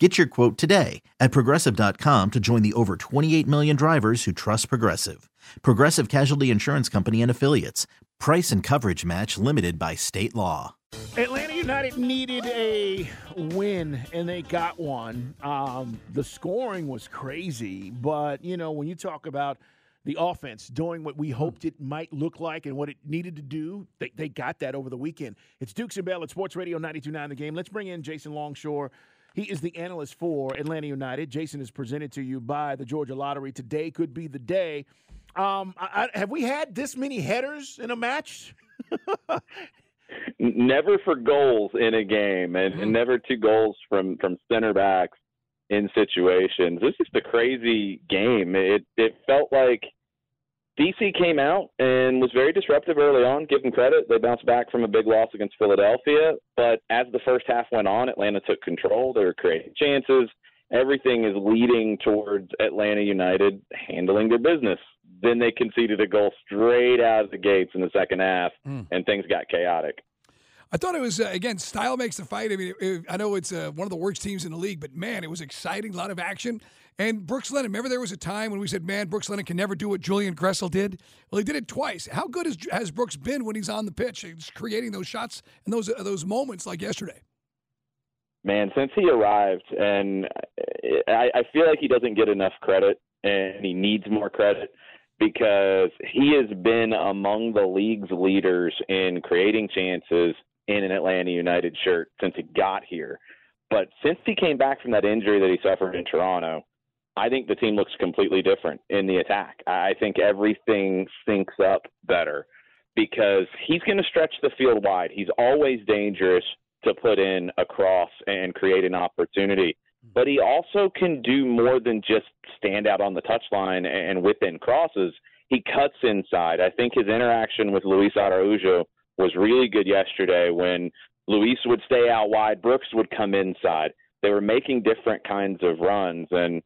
Get your quote today at progressive.com to join the over 28 million drivers who trust Progressive. Progressive Casualty Insurance Company and Affiliates. Price and coverage match limited by state law. Atlanta United needed a win, and they got one. Um, the scoring was crazy, but, you know, when you talk about the offense doing what we hoped it might look like and what it needed to do, they, they got that over the weekend. It's Dukes and Bell at Sports Radio 92.9 The Game. Let's bring in Jason Longshore. He is the analyst for Atlanta United. Jason is presented to you by the Georgia Lottery. Today could be the day. Um, I, I, have we had this many headers in a match? never for goals in a game, and, and mm-hmm. never two goals from from center backs in situations. This is a crazy game. It it felt like DC came out and was very disruptive early on. Give them credit; they bounced back from a big loss against Philadelphia. But as the first half went on, Atlanta took control. They were creating chances. Everything is leading towards Atlanta United handling their business. Then they conceded a goal straight out of the gates in the second half, mm. and things got chaotic. I thought it was uh, again style makes the fight. I mean, it, it, I know it's uh, one of the worst teams in the league, but man, it was exciting, a lot of action. And Brooks Lennon, remember there was a time when we said, "Man, Brooks Lennon can never do what Julian Gressel did." Well, he did it twice. How good has, has Brooks been when he's on the pitch, he's creating those shots and those uh, those moments like yesterday? Man, since he arrived, and I, I feel like he doesn't get enough credit, and he needs more credit because he has been among the league's leaders in creating chances in an Atlanta United shirt since he got here. But since he came back from that injury that he suffered in Toronto, I think the team looks completely different in the attack. I think everything syncs up better because he's going to stretch the field wide. He's always dangerous to put in a cross and create an opportunity. But he also can do more than just stand out on the touchline and whip in crosses. He cuts inside. I think his interaction with Luis Araujo was really good yesterday when Luis would stay out wide, Brooks would come inside. They were making different kinds of runs, and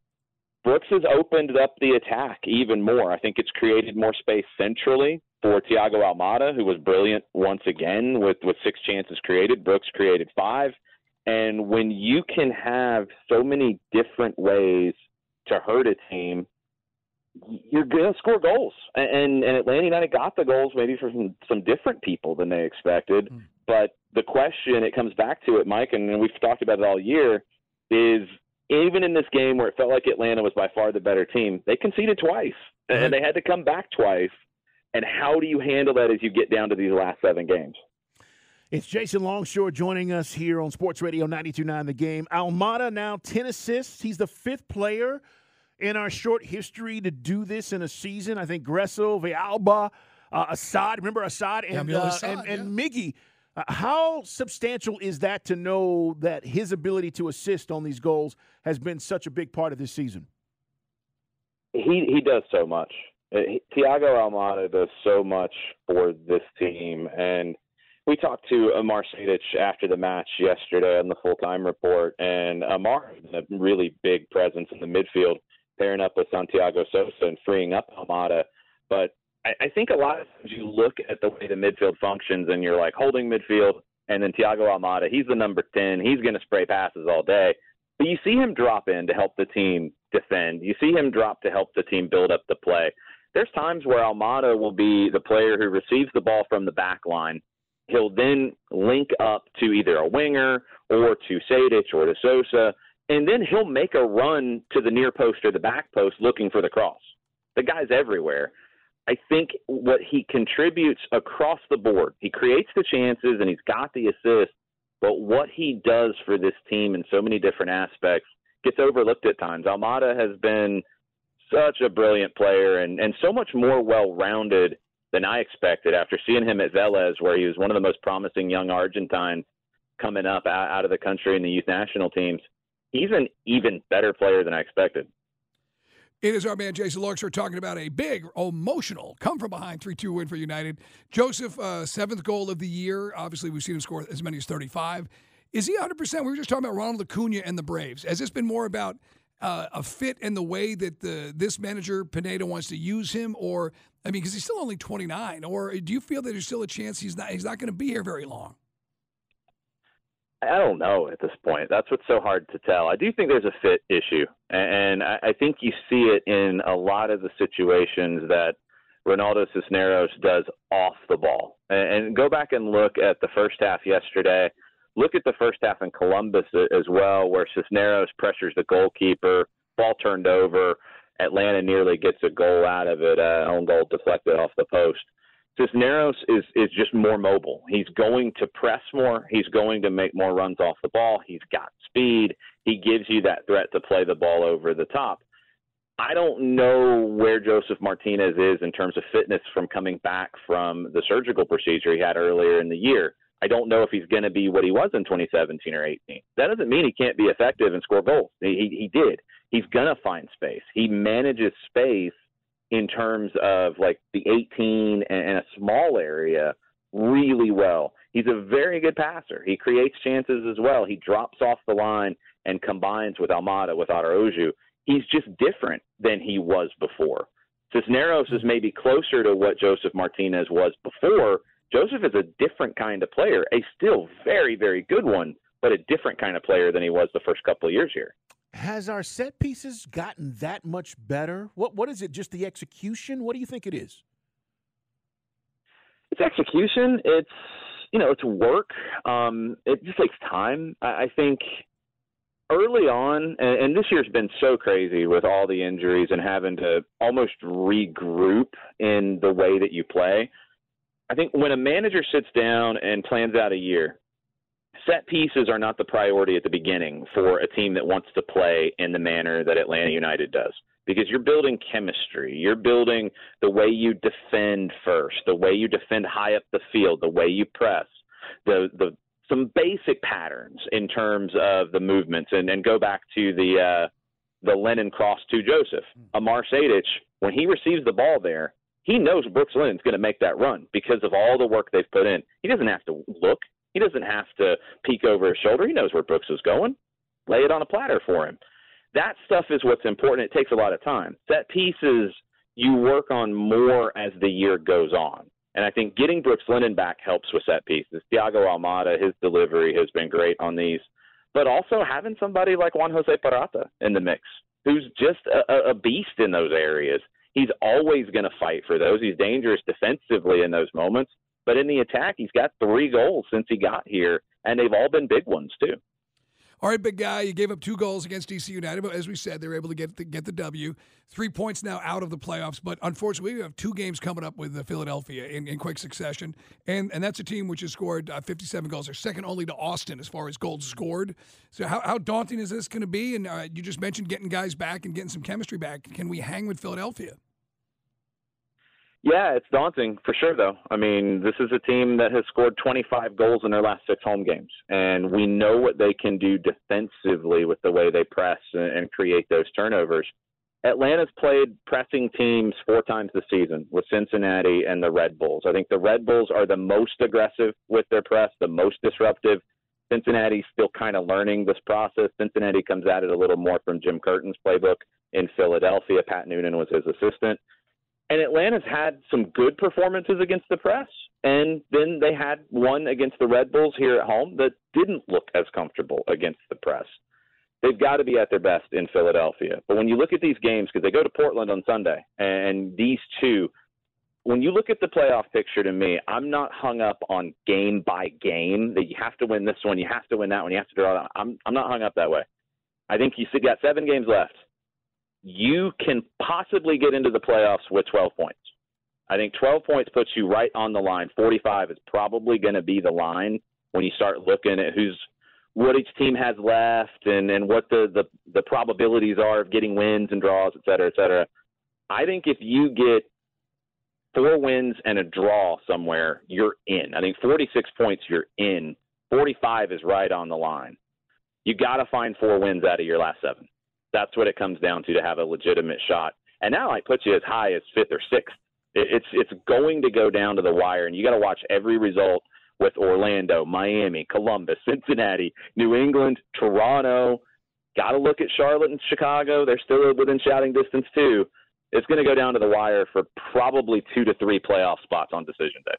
Brooks has opened up the attack even more. I think it's created more space centrally for Thiago Almada, who was brilliant once again with, with six chances created. Brooks created five. And when you can have so many different ways to hurt a team, you're going to score goals. And, and Atlanta United got the goals maybe from some different people than they expected. Mm. But the question, it comes back to it, Mike, and we've talked about it all year, is even in this game where it felt like Atlanta was by far the better team, they conceded twice. And they had to come back twice. And how do you handle that as you get down to these last seven games? It's Jason Longshore joining us here on Sports Radio 92.9 The Game. Almada now 10 assists. He's the fifth player in our short history to do this in a season. I think Gressel, Villalba, uh, Asad, remember Asad and, uh, Assad, and, and yeah. Miggy. Uh, how substantial is that to know that his ability to assist on these goals has been such a big part of this season? He he does so much. Uh, Thiago Almada does so much for this team, and we talked to Amar Sejdic after the match yesterday on the full time report, and Amar is a really big presence in the midfield pairing up with Santiago Sosa and freeing up Almada. But I, I think a lot of times you look at the way the midfield functions and you're like holding midfield and then Thiago Almada, he's the number 10. He's going to spray passes all day. But you see him drop in to help the team defend. You see him drop to help the team build up the play. There's times where Almada will be the player who receives the ball from the back line. He'll then link up to either a winger or to Sejdic or to Sosa, and then he'll make a run to the near post or the back post looking for the cross. The guy's everywhere. I think what he contributes across the board, he creates the chances and he's got the assist, but what he does for this team in so many different aspects gets overlooked at times. Almada has been such a brilliant player and, and so much more well rounded than I expected after seeing him at Vélez, where he was one of the most promising young Argentines coming up out of the country in the youth national teams he's an even better player than I expected. It is our man Jason Longshore talking about a big emotional come from behind 3 2 win for United. Josef, uh, seventh goal of the year. Obviously, we've seen him score as many as 35. Is he 100%? We were just talking about Ronald Acuna and the Braves. Has this been more about uh, a fit in the way that the this manager, Pineda, wants to use him? Or, I mean, because he's still only 29. Or do you feel that there's still a chance he's not, he's not going to be here very long? I don't know at this point. That's what's so hard to tell. I do think there's a fit issue, and I think you see it in a lot of the situations that Ronaldo Cisneros does off the ball. And go back and look at the first half yesterday. Look at the first half in Columbus as well, where Cisneros pressures the goalkeeper, ball turned over. Atlanta nearly gets a goal out of it, uh, own goal deflected off the post. Cisneros is is just more mobile. He's going to press more. He's going to make more runs off the ball. He's got speed. He gives you that threat to play the ball over the top. I don't know where Josef Martinez is in terms of fitness from coming back from the surgical procedure he had earlier in the year. I don't know if he's going to be what he was in 2017 or 18. That doesn't mean he can't be effective and score goals. He, he did. He's going to find space. He manages space in terms of like the 18 and, a small area really well. He's a very good passer. He creates chances as well. He drops off the line and combines with Almada, with Araujo. He's just different than he was before. Cisneros is maybe closer to what Josef Martinez was before. Josef is a different kind of player, a still very, very good one, but a different kind of player than he was the first couple of years here. Has our set pieces gotten that much better? What what is it? Just the execution? What do you think it is? It's execution. It's you know, it's work. Um, it just takes time. I, I think early on, and, and this year's been so crazy with all the injuries and having to almost regroup in the way that you play. I think when a manager sits down and plans out a year, set pieces are not the priority at the beginning for a team that wants to play in the manner that Atlanta United does because you're building chemistry. You're building the way you defend first, the way you defend high up the field, the way you press, the the some basic patterns in terms of the movements and, and go back to the uh, the Lennon cross to Josef. Hmm. Amar Sejdic, when he receives the ball there, he knows Brooks Lennon's going to make that run because of all the work they've put in. He doesn't have to look. He doesn't have to peek over his shoulder. He knows where Brooks is going. Lay it on a platter for him. That stuff is what's important. It takes a lot of time. Set pieces you work on more as the year goes on. And I think getting Brooks Lennon back helps with set pieces. Thiago Almada, his delivery has been great on these. But also having somebody like Juan Jose Purata in the mix, who's just a, a beast in those areas. He's always going to fight for those. He's dangerous defensively in those moments. But in the attack, he's got three goals since he got here, and they've all been big ones too. All right, big guy, you gave up two goals against DC United, but as we said, they were able to get the, get the W. Three points now out of the playoffs, but unfortunately, we have two games coming up with the Philadelphia in, in quick succession, and and that's a team which has scored uh, 57 goals. They're second only to Austin as far as goals scored. So how, how daunting is this going to be? And uh, you just mentioned getting guys back and getting some chemistry back. Can we hang with Philadelphia? Yeah, it's daunting for sure, though. I mean, this is a team that has scored 25 goals in their last six home games, and we know what they can do defensively with the way they press and create those turnovers. Atlanta's played pressing teams four times this season with Cincinnati and the Red Bulls. I think the Red Bulls are the most aggressive with their press, the most disruptive. Cincinnati's still kind of learning this process. Cincinnati comes at it a little more from Jim Curtin's playbook in Philadelphia. Pat Noonan was his assistant. And Atlanta's had some good performances against the press, and then they had one against the Red Bulls here at home that didn't look as comfortable against the press. They've got to be at their best in Philadelphia. But when you look at these games, because they go to Portland on Sunday, and these two, when you look at the playoff picture to me, I'm not hung up on game by game that you have to win this one, you have to win that one, you have to draw that. I'm I'm not hung up that way. I think you got seven games left you can possibly get into the playoffs with 12 points. I think 12 points puts you right on the line. 45 is probably going to be the line when you start looking at who's what each team has left and, and what the, the, the probabilities are of getting wins and draws, et cetera, et cetera. I think if you get four wins and a draw somewhere, you're in. I think 46 points, you're in. 45 is right on the line. You got to find four wins out of your last seven. That's what it comes down to to have a legitimate shot. And now I put you as high as fifth or sixth. It's it's going to go down to the wire, and you got to watch every result with Orlando, Miami, Columbus, Cincinnati, New England, Toronto. Got to look at Charlotte and Chicago. They're still within shouting distance too. It's going to go down to the wire for probably two to three playoff spots on decision day.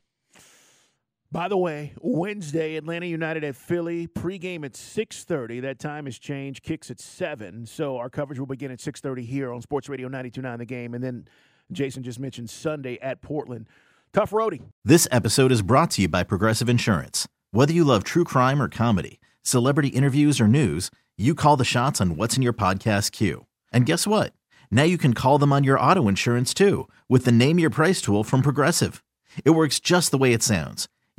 By the way, Wednesday, Atlanta United at Philly. Pregame at 6.30. That time has changed. Kicks at 7. So our coverage will begin at 6.30 here on Sports Radio 92.9 The Game. And then Jason just mentioned Sunday at Portland. Tough roadie. This episode is brought to you by Progressive Insurance. Whether you love true crime or comedy, celebrity interviews or news, you call the shots on what's in your podcast queue. And guess what? Now you can call them on your auto insurance too with the Name Your Price tool from Progressive. It works just the way it sounds